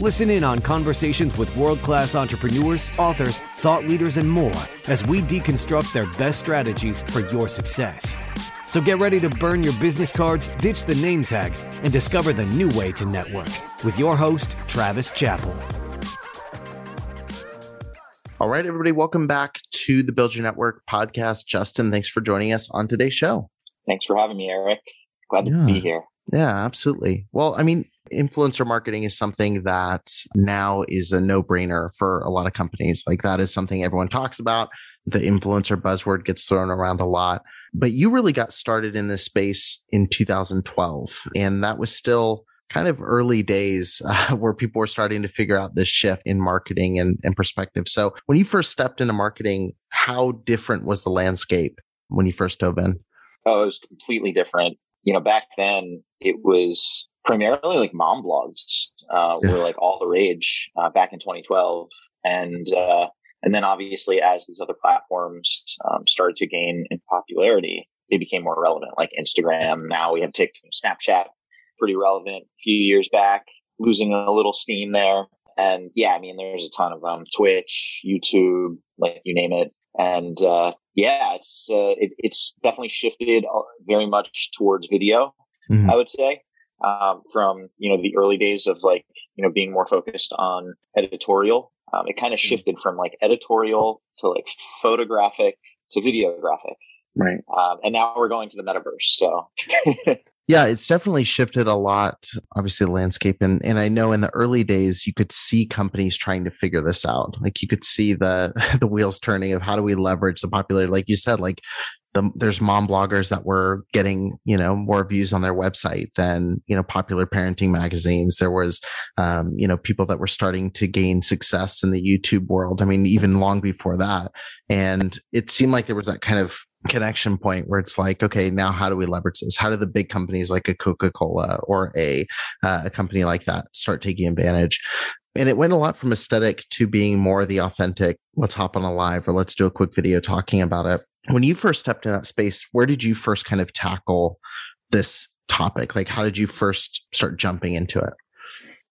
Listen in on conversations with world class entrepreneurs, authors, thought leaders, and more as we deconstruct their best strategies for your success. So get ready to burn your business cards, ditch the name tag, and discover the new way to network with your host, Travis Chappell. All right, everybody, welcome back to the Build Your Network podcast. Justin, thanks for joining us on today's show. Thanks for having me, Eric. Glad to be here. Yeah, absolutely. Well, I mean, influencer marketing is something that now is a no brainer for a lot of companies. Like that is something everyone talks about. The influencer buzzword gets thrown around a lot, but you really got started in this space in 2012. And that was still kind of early days uh, where people were starting to figure out this shift in marketing and, and perspective. So when you first stepped into marketing, how different was the landscape when you first dove in? Oh, it was completely different. You know, back then it was primarily like mom blogs uh, yeah. were like all the rage uh, back in 2012, and uh, and then obviously as these other platforms um, started to gain in popularity, they became more relevant. Like Instagram, now we have TikTok, Snapchat, pretty relevant. A few years back, losing a little steam there, and yeah, I mean there's a ton of them: Twitch, YouTube, like you name it, and uh, yeah, it's uh, it, it's definitely shifted uh, very much towards video. Mm-hmm. I would say um, from you know the early days of like you know being more focused on editorial. Um, it kind of mm. shifted from like editorial to like photographic to videographic. Right. Um, and now we're going to the metaverse. So. yeah, it's definitely shifted a lot. Obviously, the landscape, and and I know in the early days you could see companies trying to figure this out. Like you could see the the wheels turning of how do we leverage the popularity. Like you said, like the, there's mom bloggers that were getting you know more views on their website than you know popular parenting magazines. There was um, you know people that were starting to gain success in the youtube world. I mean even long before that. And it seemed like there was that kind of connection point where it's like okay now how do we leverage this? How do the big companies like a coca-cola or a uh, a company like that start taking advantage? And it went a lot from aesthetic to being more the authentic let's hop on a live or let's do a quick video talking about it when you first stepped in that space, where did you first kind of tackle this topic? Like, how did you first start jumping into it?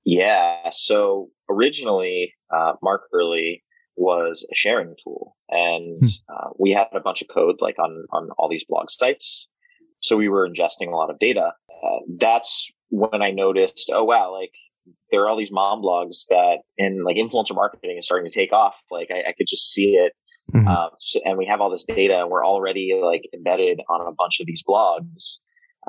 Yeah. So originally, uh, Mark Early was a sharing tool, and hmm. uh, we had a bunch of code like on on all these blog sites. So we were ingesting a lot of data. Uh, that's when I noticed, oh wow, like there are all these mom blogs that in like influencer marketing is starting to take off. Like I, I could just see it. Mm-hmm. Um, so, and we have all this data and we're already like embedded on a bunch of these blogs.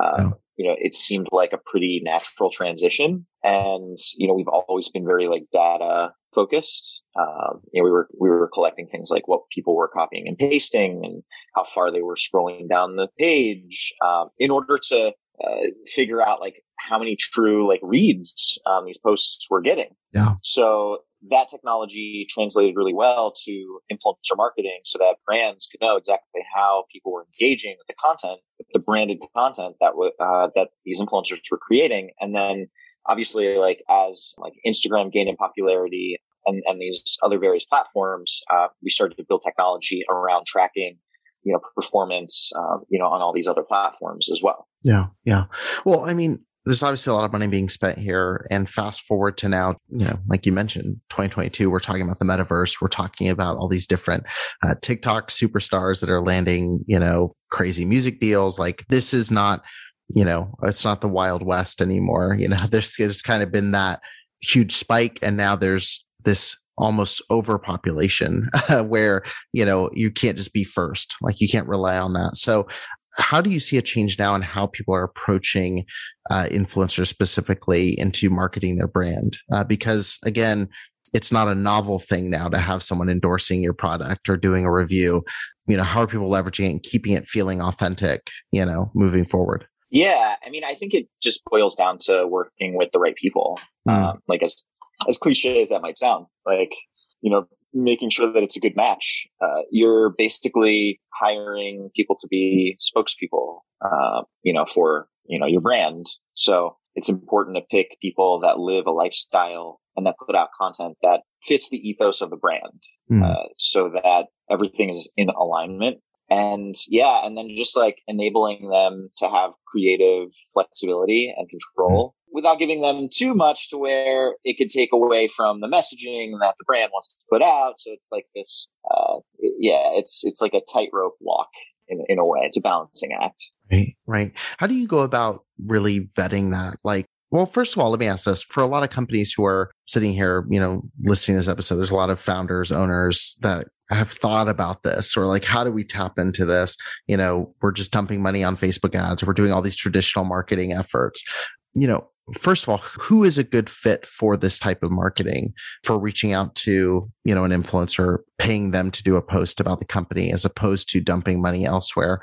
Uh, oh. You know, it seemed like a pretty natural transition. And, you know, we've always been very like data focused. Um, you know, we were, we were collecting things like what people were copying and pasting and how far they were scrolling down the page, um, in order to, uh, figure out like how many true like reads um, these posts were getting. Yeah. So that technology translated really well to influencer marketing so that brands could know exactly how people were engaging with the content, the branded content that uh, that these influencers were creating. And then obviously like as like Instagram gained in popularity and, and these other various platforms, uh, we started to build technology around tracking you know performance um, you know on all these other platforms as well yeah yeah well i mean there's obviously a lot of money being spent here. And fast forward to now you know like you mentioned 2022 we're talking about the metaverse. We're talking about all these different uh, tiktok superstars that are landing you know crazy music deals. Like this is not you know it's not the wild west anymore. You know there's has kind of been that huge spike. And now there's this almost overpopulation where you know you can't just be first. Like you can't rely on that. So how do you see a change now in how people are approaching uh, influencers specifically into marketing their brand? Uh, because again, it's not a novel thing now to have someone endorsing your product or doing a review. You know, how are people leveraging it and keeping it feeling authentic, you know, moving forward? Yeah. I mean, I think it just boils down to working with the right people. Mm. Um, like as, as cliche as that might sound, like, you know, making sure that it's a good match. Uh, you're basically hiring people to be spokespeople, uh, you know, for, you know, your brand. So it's important to pick people that live a lifestyle and that put out content that fits the ethos of the brand. Mm. Uh, so that everything is in alignment. And yeah, and then just like enabling them to have creative flexibility and control without giving them too much to where it could take away from the messaging that the brand wants to put out. So it's like this, uh, yeah, it's, it's like a tightrope walk in, in a way. It's a balancing act. Right. Right. How do you go about really vetting that? Like, well, first of all, let me ask this for a lot of companies who are sitting here, you know, listening to this episode, there's a lot of founders, owners that have thought about this or like, how do we tap into this? You know, we're just dumping money on Facebook ads we're doing all these traditional marketing efforts. You know, first of all, who is a good fit for this type of marketing for reaching out to, you know, an influencer, paying them to do a post about the company as opposed to dumping money elsewhere?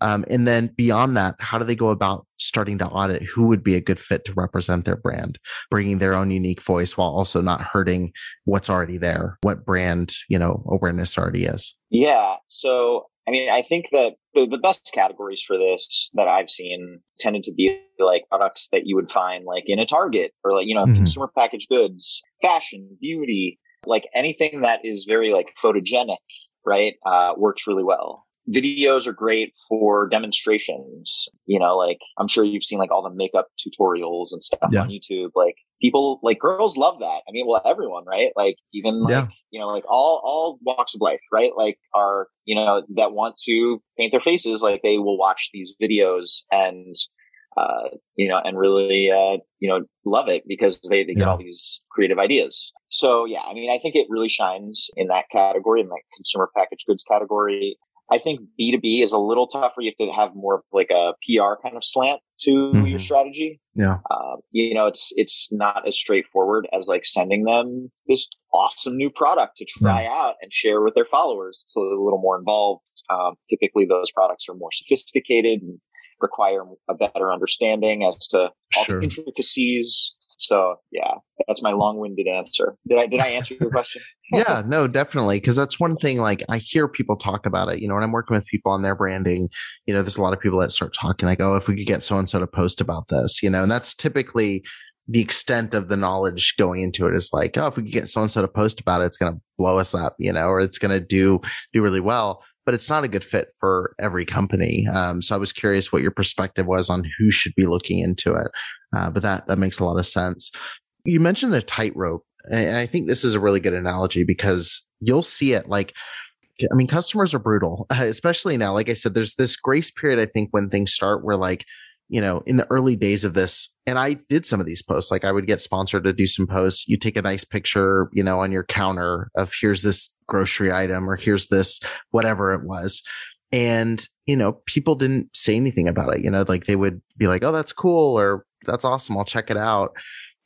Um, and then beyond that, how do they go about starting to audit who would be a good fit to represent their brand, bringing their own unique voice while also not hurting what's already there, what brand, you know, awareness already is? Yeah. So I mean, I think that the, the best categories for this that I've seen tended to be like products that you would find like in a Target or like, you know, mm-hmm. consumer packaged goods, fashion, beauty, like anything that is very like photogenic, right? Uh, works really well videos are great for demonstrations. You know, like I'm sure you've seen like all the makeup tutorials and stuff yeah. on YouTube. Like people, like girls love that. I mean, well, everyone, right? Like even like, yeah. you know, like all, all walks of life, right? Like are, you know, that want to paint their faces, like they will watch these videos and, uh, you know, and really, uh, you know, love it because they, they get yeah. all these creative ideas. So yeah, I mean, I think it really shines in that category, in that consumer packaged goods category. I think B2B is a little tougher. You have to have more of like a PR kind of slant to mm-hmm. your strategy. Yeah. Uh, you know, it's, it's not as straightforward as like sending them this awesome new product to try yeah. out and share with their followers. It's a little more involved. Um, typically those products are more sophisticated and require a better understanding as to all sure. the intricacies so yeah, that's my long-winded answer. Did I did I answer your question? yeah, no, definitely. Because that's one thing. Like I hear people talk about it. You know, when I'm working with people on their branding, you know, there's a lot of people that start talking like, "Oh, if we could get so and so to post about this," you know, and that's typically the extent of the knowledge going into it is like, oh, if we could get so and so to post about it, it's going to blow us up, you know, or it's going to do do really well but it's not a good fit for every company. Um, so I was curious what your perspective was on who should be looking into it. Uh, but that that makes a lot of sense. You mentioned a tightrope, and I think this is a really good analogy because you'll see it like I mean, customers are brutal, especially now. Like I said, there's this grace period, I think, when things start where, like, you know, in the early days of this, and I did some of these posts, like I would get sponsored to do some posts. You take a nice picture, you know, on your counter of here's this grocery item or here's this whatever it was. And, you know, people didn't say anything about it. You know, like they would be like, oh, that's cool or that's awesome. I'll check it out.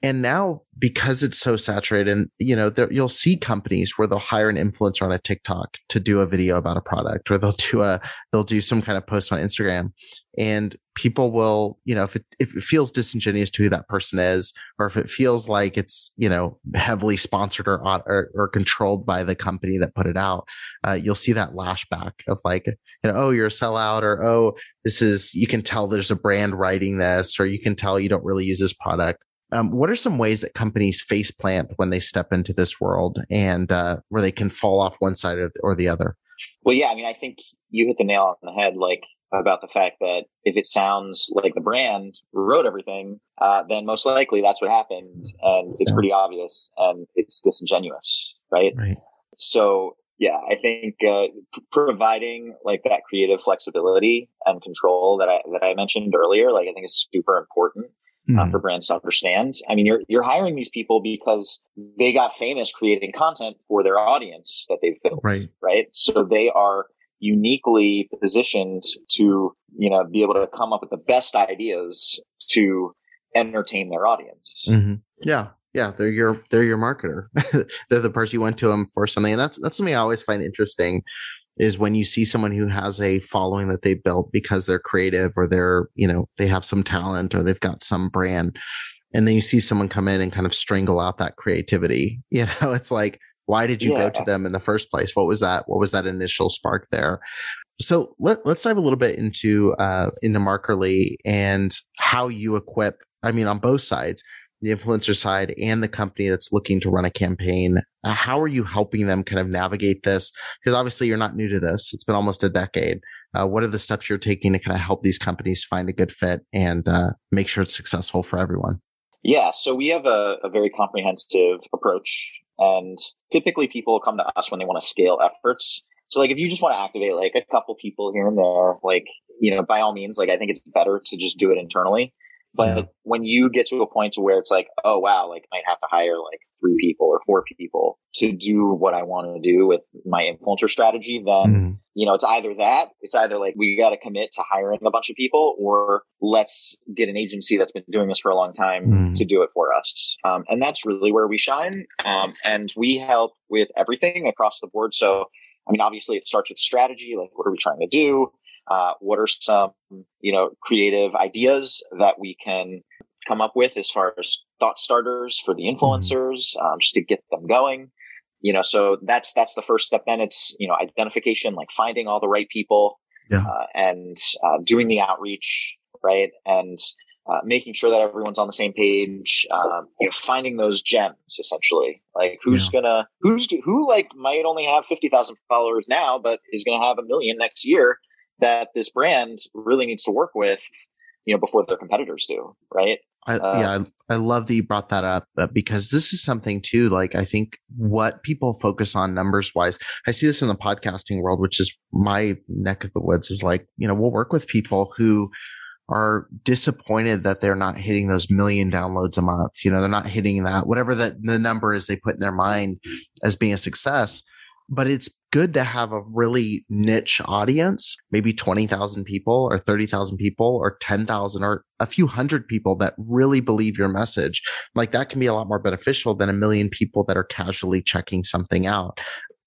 And now, because it's so saturated, and you know, there, you'll see companies where they'll hire an influencer on a TikTok to do a video about a product, or they'll do a they'll do some kind of post on Instagram, and people will, you know, if it if it feels disingenuous to who that person is, or if it feels like it's you know heavily sponsored or or, or controlled by the company that put it out, uh, you'll see that lashback of like, you know, oh, you're a sellout, or oh, this is you can tell there's a brand writing this, or you can tell you don't really use this product um, what are some ways that companies face plant when they step into this world and uh, where they can fall off one side or the other? Well, yeah, I mean, I think you hit the nail on the head, like about the fact that if it sounds like the brand wrote everything, uh, then most likely that's what happened, and it's yeah. pretty obvious and it's disingenuous, right? Right. So yeah, I think uh, providing like that creative flexibility and control that I that I mentioned earlier, like I think is super important mm. uh, for brands to understand. I mean, you're you're hiring these people because they got famous creating content for their audience that they've built, right? Right. So they are uniquely positioned to you know be able to come up with the best ideas to entertain their audience. Mm-hmm. Yeah, yeah, they're your they're your marketer. they're the person you went to them for something, and that's that's something I always find interesting is when you see someone who has a following that they built because they're creative or they're, you know, they have some talent or they've got some brand. And then you see someone come in and kind of strangle out that creativity. You know, it's like, why did you yeah. go to them in the first place? What was that? What was that initial spark there? So let, let's dive a little bit into, uh, into Markerly and how you equip, I mean, on both sides, the influencer side and the company that's looking to run a campaign. Uh, how are you helping them kind of navigate this? Because obviously you're not new to this. It's been almost a decade. Uh, what are the steps you're taking to kind of help these companies find a good fit and uh, make sure it's successful for everyone? Yeah, so we have a, a very comprehensive approach, and typically people come to us when they want to scale efforts. So, like, if you just want to activate like a couple people here and there, like, you know, by all means, like, I think it's better to just do it internally. But yeah. when you get to a point to where it's like, oh wow, like I might have to hire like three people or four people to do what I want to do with my influencer strategy, then mm. you know it's either that, it's either like we got to commit to hiring a bunch of people, or let's get an agency that's been doing this for a long time mm. to do it for us. Um, and that's really where we shine. Um, and we help with everything across the board. So I mean, obviously, it starts with strategy. Like, what are we trying to do? Uh, what are some, you know, creative ideas that we can come up with as far as thought starters for the mm-hmm. influencers, um, just to get them going? You know, so that's that's the first step. Then it's you know identification, like finding all the right people, yeah. uh, and uh, doing the outreach, right, and uh, making sure that everyone's on the same page. Um, you know, finding those gems essentially. Like who's yeah. gonna who's who like might only have fifty thousand followers now, but is gonna have a million next year that this brand really needs to work with, you know, before their competitors do, right? I, uh, yeah, I, I, love that you brought that up uh, because this is something too. Like, I think what people focus on numbers wise, I see this in the podcasting world, which is my neck of the woods. Is like, you know, we'll work with people who are disappointed that they're not hitting those million downloads a month. You know, they're not hitting that whatever that the number is they put in their mind as being a success but it's good to have a really niche audience, maybe 20,000 people or 30,000 people or 10,000 or a few hundred people that really believe your message. Like that can be a lot more beneficial than a million people that are casually checking something out.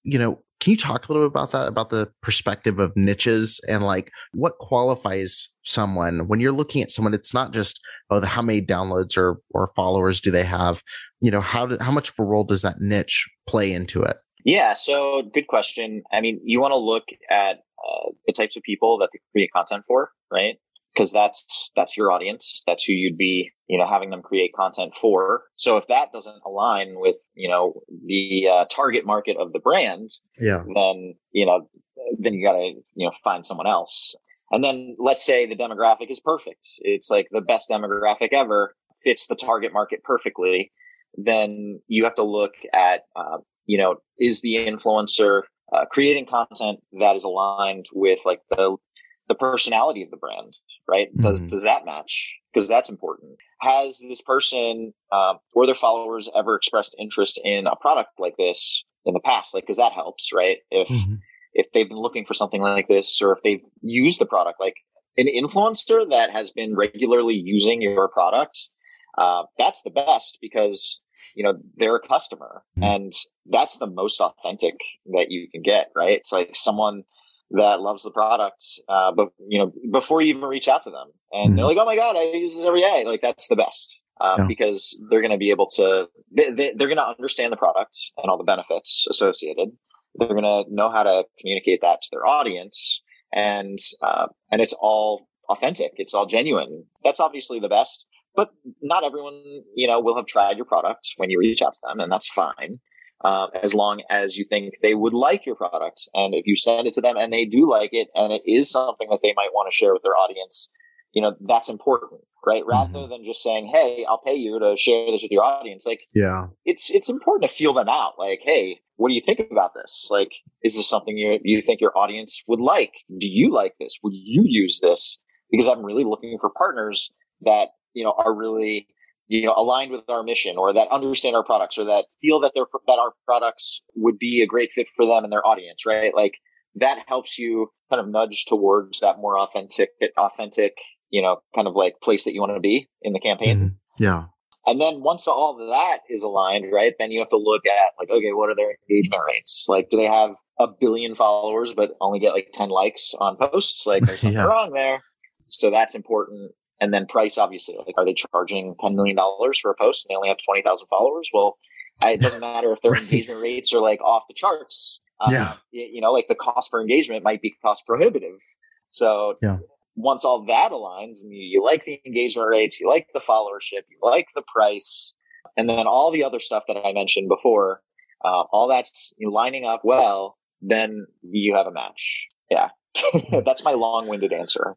You know, can you talk a little bit about that, about the perspective of niches and like what qualifies someone when you're looking at someone? It's not just, oh, the, how many downloads or, or followers do they have? You know, how, do, how much of a role does that niche play into it? Yeah, so good question. I mean, you want to look at uh, the types of people that they create content for, right? Because that's that's your audience. That's who you'd be, you know, having them create content for. So if that doesn't align with, you know, the uh, target market of the brand, yeah, then you know, then you got to you know find someone else. And then let's say the demographic is perfect. It's like the best demographic ever, fits the target market perfectly. Then you have to look at uh, you know, is the influencer uh, creating content that is aligned with like the the personality of the brand, right? Does mm-hmm. does that match? Because that's important. Has this person um, or their followers ever expressed interest in a product like this in the past? Like, because that helps, right? If mm-hmm. if they've been looking for something like this, or if they've used the product, like an influencer that has been regularly using your product, uh, that's the best because you know they're a customer, mm-hmm. and that's the most authentic that you can get, right? It's like someone that loves the product, uh, but you know, before you even reach out to them, and mm-hmm. they're like, "Oh my god, I use this every day!" Like that's the best um, yeah. because they're going to be able to, they, they, they're going to understand the product and all the benefits associated. They're going to know how to communicate that to their audience, and uh, and it's all authentic. It's all genuine. That's obviously the best, but not everyone, you know, will have tried your product when you reach out to them, and that's fine uh, as long as you think they would like your product. And if you send it to them and they do like it and it is something that they might want to share with their audience, you know, that's important, right? Rather mm-hmm. than just saying, Hey, I'll pay you to share this with your audience. Like, yeah, it's, it's important to feel them out. Like, Hey, what do you think about this? Like, is this something you, you think your audience would like? Do you like this? Would you use this? Because I'm really looking for partners that, you know, are really you know, aligned with our mission or that understand our products or that feel that their, that our products would be a great fit for them and their audience, right? Like that helps you kind of nudge towards that more authentic, authentic, you know, kind of like place that you want to be in the campaign. Mm-hmm. Yeah. And then once all that is aligned, right, then you have to look at like, okay, what are their engagement rates? Like, do they have a billion followers, but only get like 10 likes on posts? Like there's something yeah. wrong there. So that's important and then price obviously like are they charging 10 million dollars for a post and they only have 20,000 followers? Well it doesn't matter if their right. engagement rates are like off the charts. Um, yeah. you know like the cost per engagement might be cost prohibitive. So yeah. once all that aligns and you, you like the engagement rates you like the followership you like the price and then all the other stuff that i mentioned before uh, all that's lining up well then you have a match. Yeah. That's my long-winded answer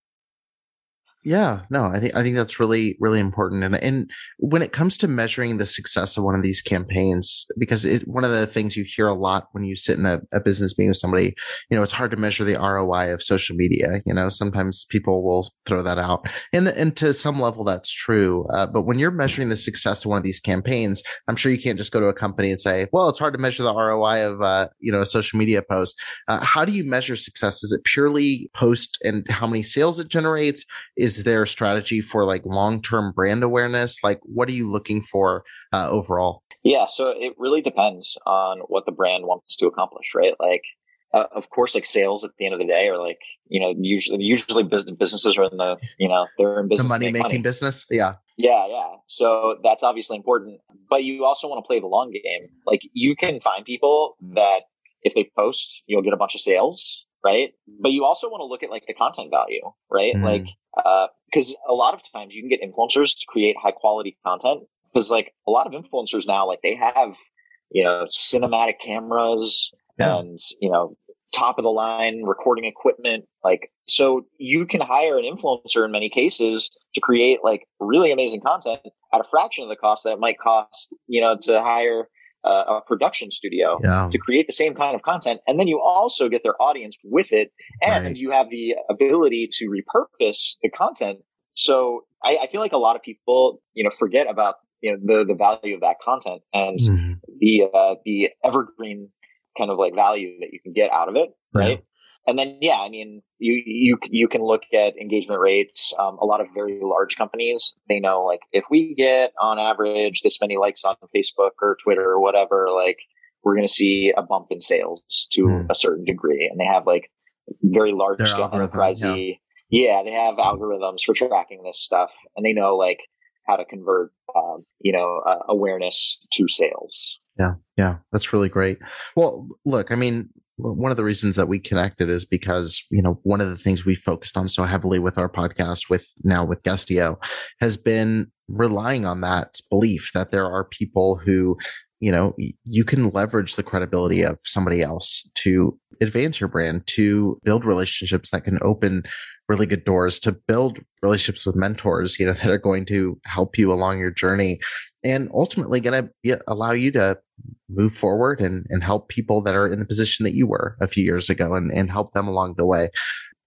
Yeah, no, I think I think that's really really important, and and when it comes to measuring the success of one of these campaigns, because it, one of the things you hear a lot when you sit in a, a, business meeting with somebody, you know, it's hard to measure the ROI of social media. You know, sometimes people will throw that out, and the, and to some level that's true. Uh, but when you're measuring the success of one of these campaigns, I'm sure you can't just go to a company and say, well, it's hard to measure the ROI of uh, you know a social media post. Uh, how do you measure success? Is it purely post and how many sales it generates? Is is there a strategy for like long-term brand awareness? Like what are you looking for uh, overall? Yeah, so it really depends on what the brand wants to accomplish, right? Like uh, of course, like sales at the end of the day are like, you know, usually, usually business, businesses are in the, you know, they're in business. The money making money. business. Yeah. Yeah. Yeah. So that's obviously important, but you also want to play the long game. Like you can find people that if they post, you'll get a bunch of sales. Right. But you also want to look at like the content value, right? Mm. Like, uh, cause a lot of times you can get influencers to create high quality content because like a lot of influencers now, like they have, you know, cinematic cameras, yeah. and you know top of the line recording equipment. Like, so you can hire an influencer in many cases to create like really amazing content at a fraction of the cost that it might cost, you know, to hire uh, a production studio yeah. to create the same kind of content. And then you also get their audience with it and right. you have the ability to repurpose the content. So I, I, feel like a lot of people, you know, forget about, you know, the, the value of that content and mm-hmm. the, uh, the evergreen kind of like value that you can get out of it, right? right? And then, yeah, I mean, you you you can look at engagement rates. Um, a lot of very large companies, they know like if we get on average this many likes on Facebook or Twitter or whatever, like we're going to see a bump in sales to mm. a certain degree, and they have like very large Their scale enterprise. Yeah. yeah, they have algorithms for tracking this stuff, and they know like how to convert, um, you know, uh, awareness to sales. Yeah, yeah, that's really great. Well, look, I mean, one of the reasons that we connected is because you know one of the things we focused on so heavily with our podcast with now with Guestio has been relying on that belief that there are people who you know you can leverage the credibility of somebody else to advance your brand to build relationships that can open really good doors to build relationships with mentors you know that are going to help you along your journey and ultimately going to allow you to move forward and, and help people that are in the position that you were a few years ago and, and help them along the way.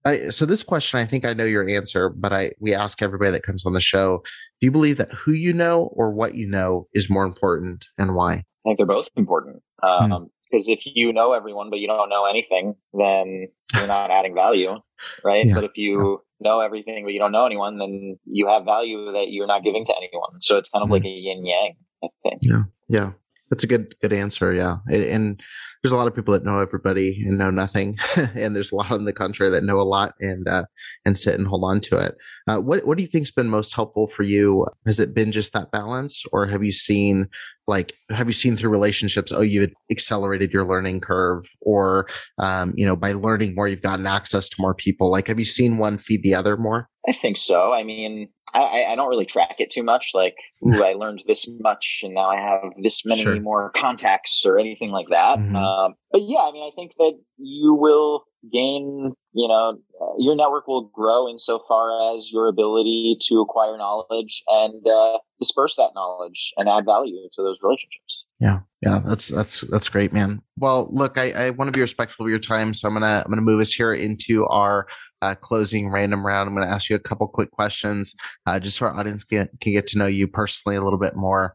I, so this question, I think I know your answer, but I we ask everybody that comes on the show: Do you believe that who you know or what you know is more important, and why? I think they're both important. Hmm. Um, Because if you know everyone but you don't know anything, then you're not adding value, right? Yeah. But if you know everything, but you don't know anyone, then you have value that you're not giving to anyone. So it's kind of mm-hmm. like a yin yang, I think. Yeah. Yeah. That's a good, good answer. Yeah. And there's a lot of people that know everybody and know nothing. and there's a lot in the country that know a lot and, uh, and sit and hold on to it. Uh, what, what do you think's been most helpful for you? Has it been just that balance or have you seen like have you seen through relationships oh you've accelerated your learning curve or um, you know by learning more you've gotten access to more people like have you seen one feed the other more i think so i mean i, I don't really track it too much like ooh i learned this much and now i have this many sure. more contacts or anything like that mm-hmm. um, but yeah i mean i think that you will gain you know uh, your network will grow insofar as your ability to acquire knowledge and uh, disperse that knowledge and add value to those relationships yeah yeah that's that's that's great man well look i, I want to be respectful of your time so i'm gonna i'm gonna move us here into our uh, closing random round i'm gonna ask you a couple quick questions uh, just so our audience can, can get to know you personally a little bit more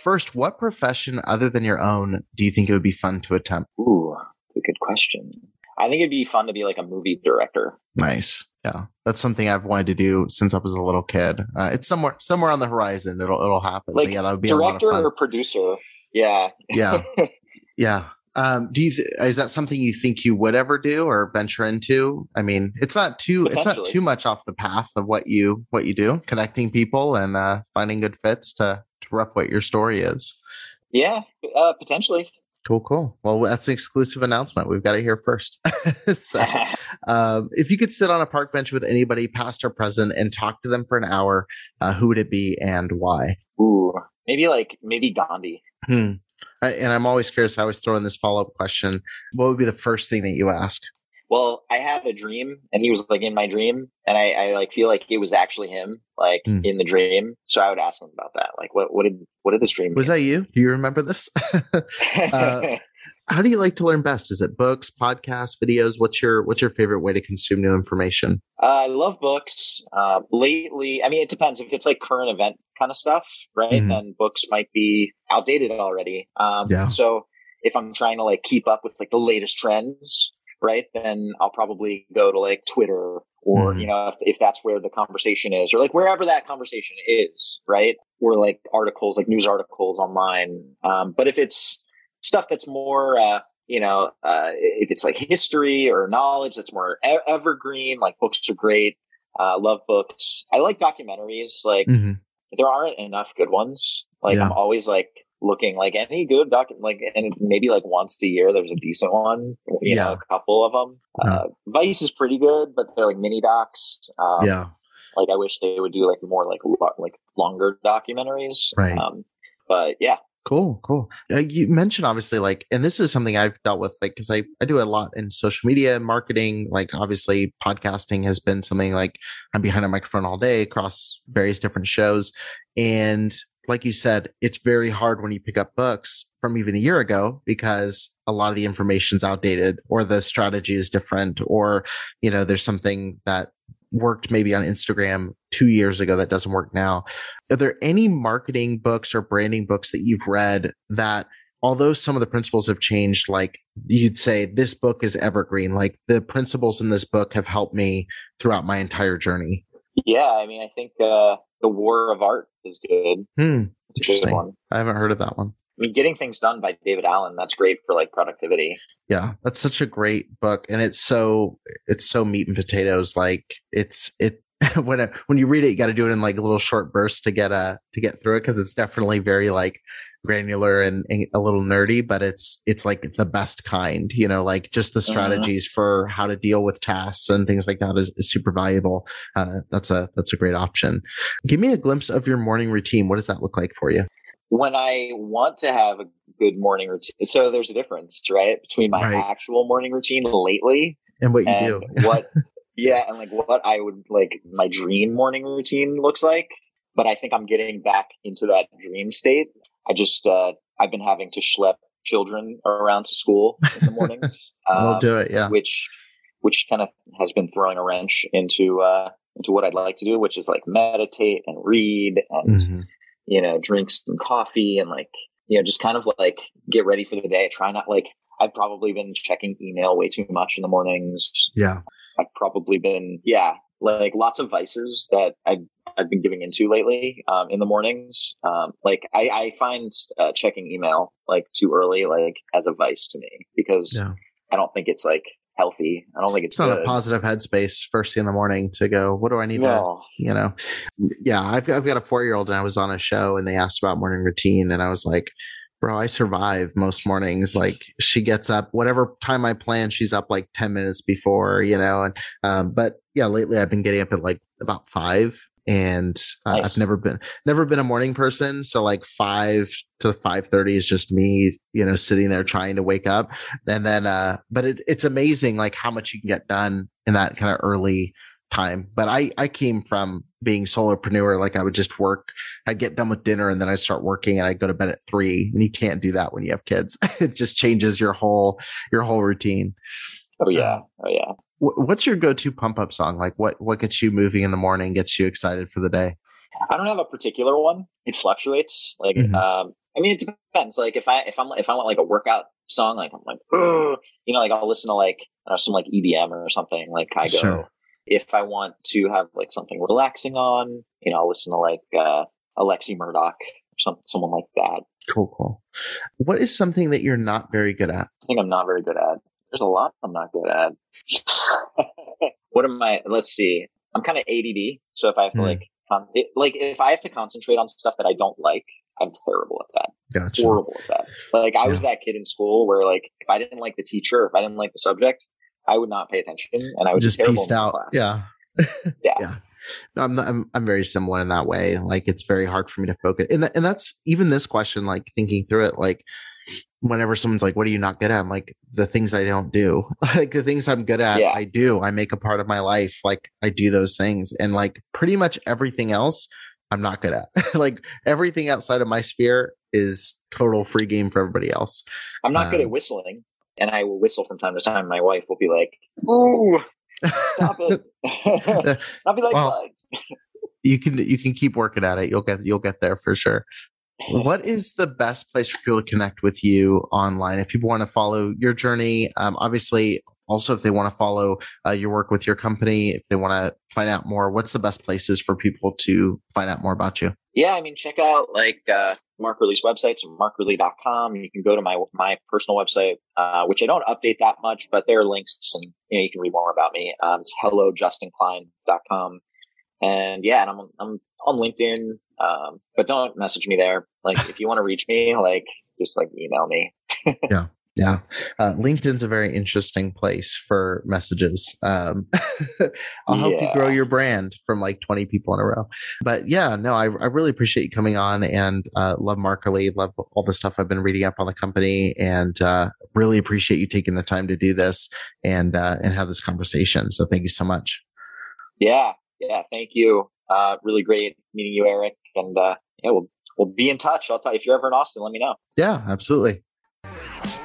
first, what profession other than your own do you think it would be fun to attempt? Ooh, a good question. I think it'd be fun to be like a movie director. Nice. Yeah, that's something I've wanted to do since I was a little kid. Uh, it's somewhere somewhere on the horizon. It'll it'll happen. Like but yeah, that would be director or producer. Yeah. Yeah. yeah. Um, do you th- is that something you think you would ever do or venture into? I mean, it's not too it's not too much off the path of what you what you do, connecting people and uh, finding good fits to to rep what your story is. Yeah, uh, potentially. Cool, cool. Well, that's an exclusive announcement. We've got it here first. so, um, if you could sit on a park bench with anybody, past or present, and talk to them for an hour, uh, who would it be and why? Ooh, maybe like maybe Gandhi. Hmm. I, and I'm always curious. I always throw in this follow up question. What would be the first thing that you ask? well, I had a dream and he was like in my dream and I, I like feel like it was actually him, like mm. in the dream. So I would ask him about that. Like what, what did, what did this dream Was mean? that you? Do you remember this? uh, how do you like to learn best? Is it books, podcasts, videos? What's your, what's your favorite way to consume new information? Uh, I love books. Uh, lately, I mean, it depends if it's like current event kind of stuff, right? Mm. Then books might be outdated already. Um, yeah. so if I'm trying to like keep up with like the latest trends, right, then I'll probably go to like Twitter or, mm-hmm. you know, if, if that's where the conversation is or like wherever that conversation is, right? Or like articles, like news articles online. Um, but if it's stuff that's more, uh, you know, uh, if it's like history or knowledge that's more e- evergreen, like books are great. Uh, love books. I like documentaries. Like mm-hmm. there aren't enough good ones. Like yeah. I'm always like looking like any good doc, like, and maybe like once a year there's a decent one, you yeah. know, a couple of them. Yeah. Uh, Vice is pretty good, but they're like mini docs. Um, yeah. Like I wish they would do like more like lo- like longer documentaries. Right. Um, but yeah. Cool, cool. Uh, you mentioned obviously like, and this is something I've dealt with, like, because I I do a lot in social media and marketing. Like, obviously, podcasting has been something like I'm behind a microphone all day across various different shows, and like you said, it's very hard when you pick up books from even a year ago because a lot of the information's outdated or the strategy is different or, you know, there's something that worked maybe on Instagram two years ago that doesn't work now. Are there any marketing books or branding books that you've read that although some of the principles have changed, like you'd say this book is evergreen, like the principles in this book have helped me throughout my entire journey? Yeah. I mean, I think, uh, the War of Art is good. Hmm. Interesting. Good I haven't heard of that one. I mean, Getting Things Done by David Allen, that's great for like productivity. Yeah, that's such a great book. And it's so, it's so meat and potatoes. Like it's, it, when, it, when you read it, you got to do it in like a little short burst to get, uh, to get through it. Cause it's definitely very like granular and, and, a little nerdy, but it's it's like the best kind. You know, like just the strategies uh-huh. for how to deal with tasks and things like that is, is super valuable. Uh, that's a that's a great option. Give me a glimpse of your morning routine. What does that look like for you? When I want to have a good morning routine, so there's a difference, right, between my right. actual morning routine lately and what you and do. what, yeah, and like what I would like my dream morning routine looks like but I think I'm getting back into that dream state. I just uh, I've been having to schlep children around to school in the mornings. Um, do it, yeah. Which which kind of has been throwing a wrench into uh, into what I'd like to do, which is like meditate and read and mm-hmm. you know drink some coffee and like you know just kind of like get ready for the day. Try not like I've probably been checking email way too much in the mornings. Yeah. I've probably been, yeah, like lots of vices that I've, I've been giving into lately um, in the mornings. Um, like I, I find uh, checking email like too early, like as a vice to me because. I don't think it's like healthy. I don't think it's, it's not a positive headspace first thing in the morning to go, what do I need no. to, you know? Yeah. I've, I've got a four year old and I was on a show and they asked about morning routine and I was like, bro, I survive most mornings. Like she gets up, whatever time I plan, she's up like 10 minutes before, you know, and, um, but yeah, lately I've been getting up at like about five and uh, nice. I've never been, never been a morning person. So like five to 530 is just me, you know, sitting there trying to wake up. And then, uh, but it, it's amazing like how much you can get done in that kind of early time. But I, I came from being solopreneur. Like I would just work, I'd get done with dinner and then I'd start working and I'd go to bed at three. And you can't do that when you have kids. it just changes your whole, your whole routine. Oh yeah. Oh yeah. What's your go-to pump up song? Like what, what gets you moving in the morning, gets you excited for the day? I don't have a particular one. It fluctuates. Like, mm-hmm. um, I mean, it depends. Like if I, if I'm, if I want like a workout song, like I'm like, you know, like I'll listen to like uh, some like EDM or something like I go, sure if I want to have like something relaxing on, you know, I'll listen to like uh, Alexi Murdoch or some, someone like that. Cool, cool. What is something that you're not very good at? I think I'm not very good at. There's a lot I'm not good at. what am I? Let's see. I'm kind of ADD, so if I have to mm. like, it, like if I have to concentrate on stuff that I don't like, I'm terrible at that. Gotcha. Horrible at that. Like I yeah. was that kid in school where like if I didn't like the teacher, if I didn't like the subject, I would not pay attention and I would just pieced out. Yeah. yeah. yeah. No, I'm, not, I'm I'm very similar in that way. Like it's very hard for me to focus, and th- and that's even this question. Like thinking through it, like whenever someone's like, "What are you not good at?" I'm like, "The things I don't do. like the things I'm good at, yeah. I do. I make a part of my life. Like I do those things, and like pretty much everything else, I'm not good at. like everything outside of my sphere is total free game for everybody else. I'm not um, good at um, whistling and I will whistle from time to time. My wife will be like, "Ooh, stop it!" I'll be like, well, "You can you can keep working at it. You'll get you'll get there for sure." what is the best place for people to connect with you online if people want to follow your journey? Um, obviously, also if they want to follow uh, your work with your company, if they want to find out more, what's the best places for people to find out more about you? Yeah, I mean, check out like uh, Markerly's website, so markerly.com. You can go to my my personal website, uh, which I don't update that much, but there are links and you know you can read more about me. Um, it's hellojustinklein.com. And yeah, and I'm I'm on LinkedIn, um, but don't message me there. Like if you want to reach me, like just like email me. yeah. Yeah. Uh, LinkedIn's a very interesting place for messages. Um, I'll help yeah. you grow your brand from like 20 people in a row. But yeah, no, I, I really appreciate you coming on and uh, love Markerly, love all the stuff I've been reading up on the company and uh, really appreciate you taking the time to do this and, uh, and have this conversation. So thank you so much. Yeah. Yeah. Thank you. Uh, really great meeting you, Eric. And uh, yeah, we'll, we'll be in touch. I'll tell you if you're ever in Austin, let me know. Yeah, absolutely.